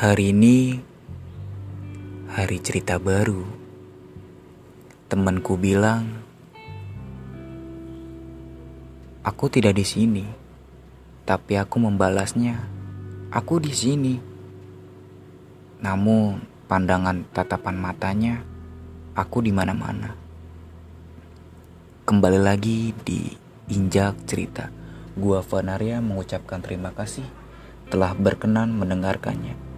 Hari ini hari cerita baru. Temanku bilang, "Aku tidak di sini." Tapi aku membalasnya, "Aku di sini." Namun, pandangan tatapan matanya, aku di mana-mana. Kembali lagi di Injak Cerita. Gua Vanaria mengucapkan terima kasih telah berkenan mendengarkannya.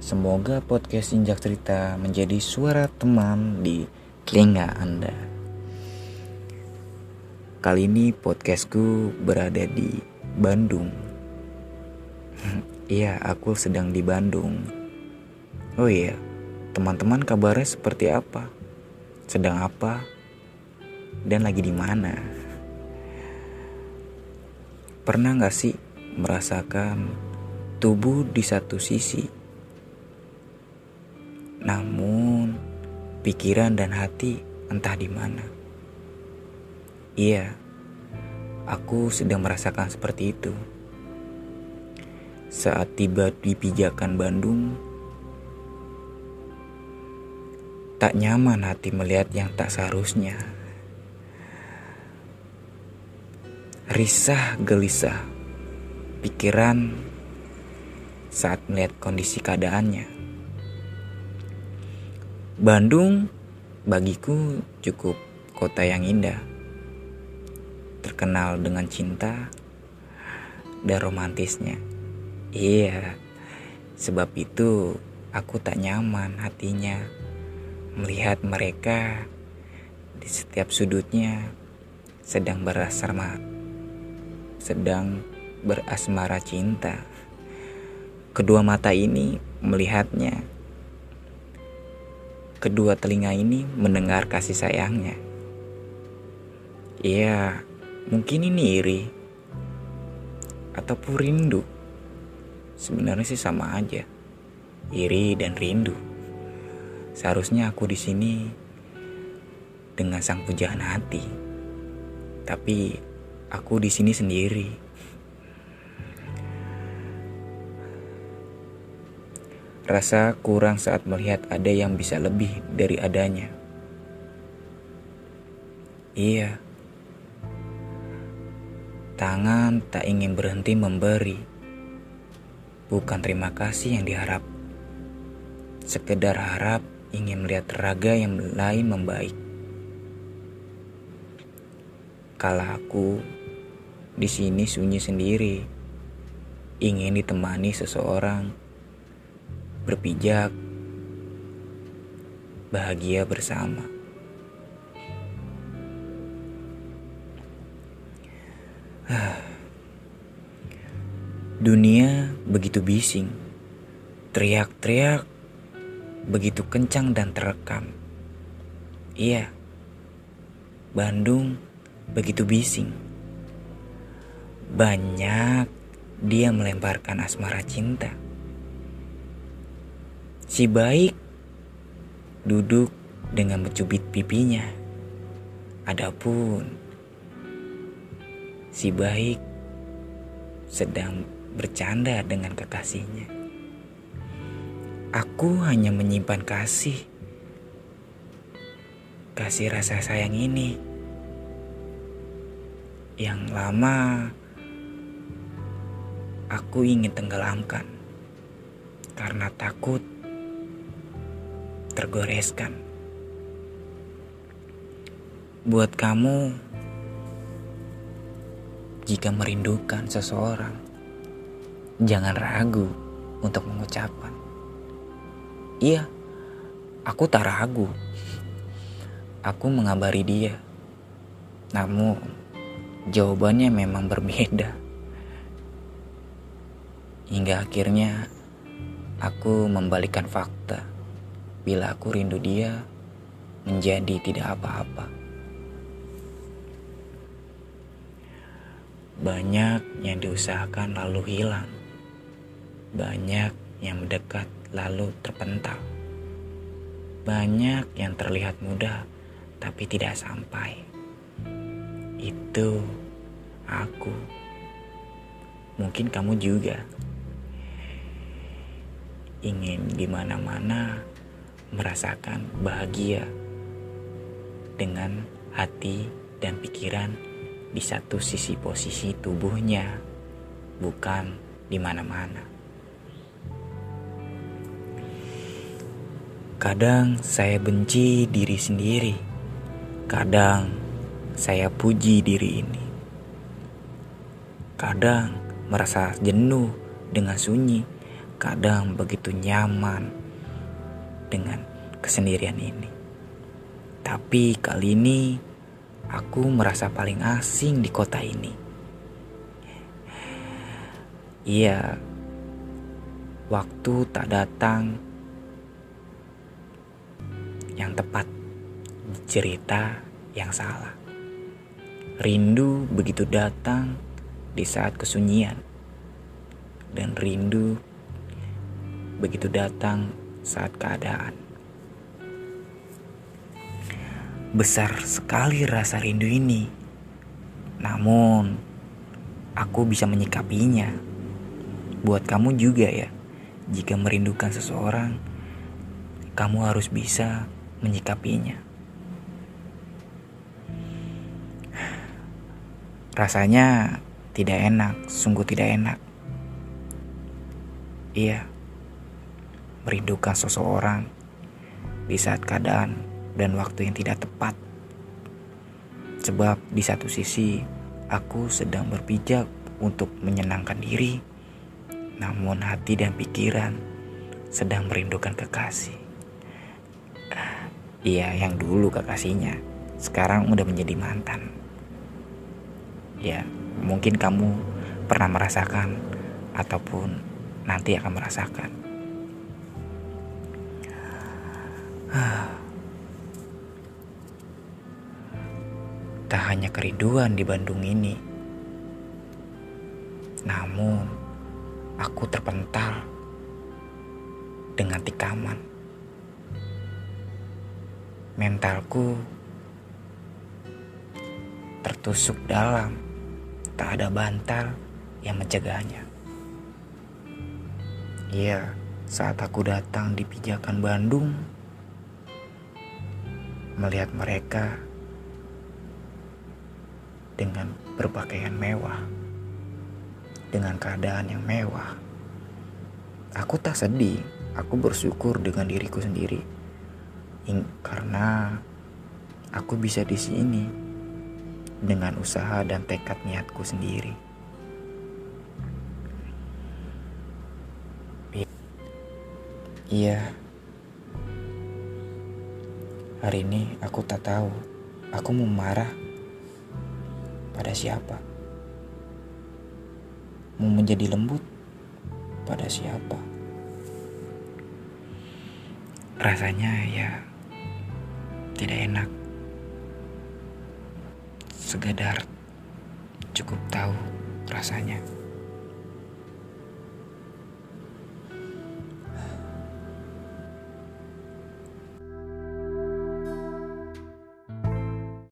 Semoga podcast Injak Cerita menjadi suara teman di telinga Anda. Kali ini podcastku berada di Bandung. Iya, aku sedang di Bandung. Oh iya, teman-teman kabarnya seperti apa? Sedang apa? Dan lagi di mana? Pernah gak sih merasakan tubuh di satu sisi, namun pikiran dan hati entah di mana? Iya, aku sedang merasakan seperti itu. Saat tiba di pijakan Bandung, tak nyaman hati melihat yang tak seharusnya. Risah gelisah pikiran saat melihat kondisi keadaannya. Bandung bagiku cukup kota yang indah, terkenal dengan cinta dan romantisnya. Iya, sebab itu aku tak nyaman hatinya melihat mereka di setiap sudutnya sedang berasrama, sedang berasmara cinta. Kedua mata ini melihatnya, kedua telinga ini mendengar kasih sayangnya. Iya, mungkin ini iri ataupun rindu sebenarnya sih sama aja. Iri dan rindu. Seharusnya aku di sini dengan sang pujaan hati. Tapi aku di sini sendiri. Rasa kurang saat melihat ada yang bisa lebih dari adanya. Iya. Tangan tak ingin berhenti memberi bukan terima kasih yang diharap. Sekedar harap ingin melihat raga yang lain membaik. Kala aku di sini sunyi sendiri, ingin ditemani seseorang, berpijak, bahagia bersama. Dunia begitu bising, teriak-teriak begitu kencang dan terekam. Iya, Bandung begitu bising. Banyak dia melemparkan asmara cinta. Si baik duduk dengan mencubit pipinya. Adapun si baik sedang bercanda dengan kekasihnya. Aku hanya menyimpan kasih, kasih rasa sayang ini yang lama aku ingin tenggelamkan karena takut tergoreskan. Buat kamu, jika merindukan seseorang, jangan ragu untuk mengucapkan. Iya, aku tak ragu. Aku mengabari dia. Namun, jawabannya memang berbeda. Hingga akhirnya aku membalikan fakta. Bila aku rindu dia, menjadi tidak apa-apa. Banyak yang diusahakan lalu hilang banyak yang mendekat lalu terpental. Banyak yang terlihat mudah tapi tidak sampai. Itu aku. Mungkin kamu juga. ingin di mana-mana merasakan bahagia dengan hati dan pikiran di satu sisi posisi tubuhnya, bukan di mana-mana. Kadang saya benci diri sendiri, kadang saya puji diri ini. Kadang merasa jenuh dengan sunyi, kadang begitu nyaman dengan kesendirian ini. Tapi kali ini aku merasa paling asing di kota ini. Iya, waktu tak datang yang tepat, cerita yang salah. Rindu begitu datang di saat kesunyian, dan rindu begitu datang saat keadaan. Besar sekali rasa rindu ini, namun aku bisa menyikapinya. Buat kamu juga, ya, jika merindukan seseorang, kamu harus bisa menyikapinya. Rasanya tidak enak, sungguh tidak enak. Iya, merindukan seseorang di saat keadaan dan waktu yang tidak tepat. Sebab di satu sisi aku sedang berpijak untuk menyenangkan diri, namun hati dan pikiran sedang merindukan kekasih. Iya, yang dulu kekasihnya, sekarang udah menjadi mantan. Ya, mungkin kamu pernah merasakan ataupun nanti akan merasakan. Tak hanya kerinduan di Bandung ini, namun aku terpental dengan tikaman. Mentalku tertusuk dalam, tak ada bantal yang mencegahnya. Iya, saat aku datang di pijakan Bandung, melihat mereka dengan berpakaian mewah, dengan keadaan yang mewah. Aku tak sedih, aku bersyukur dengan diriku sendiri, karena aku bisa di sini dengan usaha dan tekad niatku sendiri. Iya, hari ini aku tak tahu aku mau marah pada siapa? Mau menjadi lembut pada siapa? Rasanya ya tidak enak. Sekedar cukup tahu rasanya.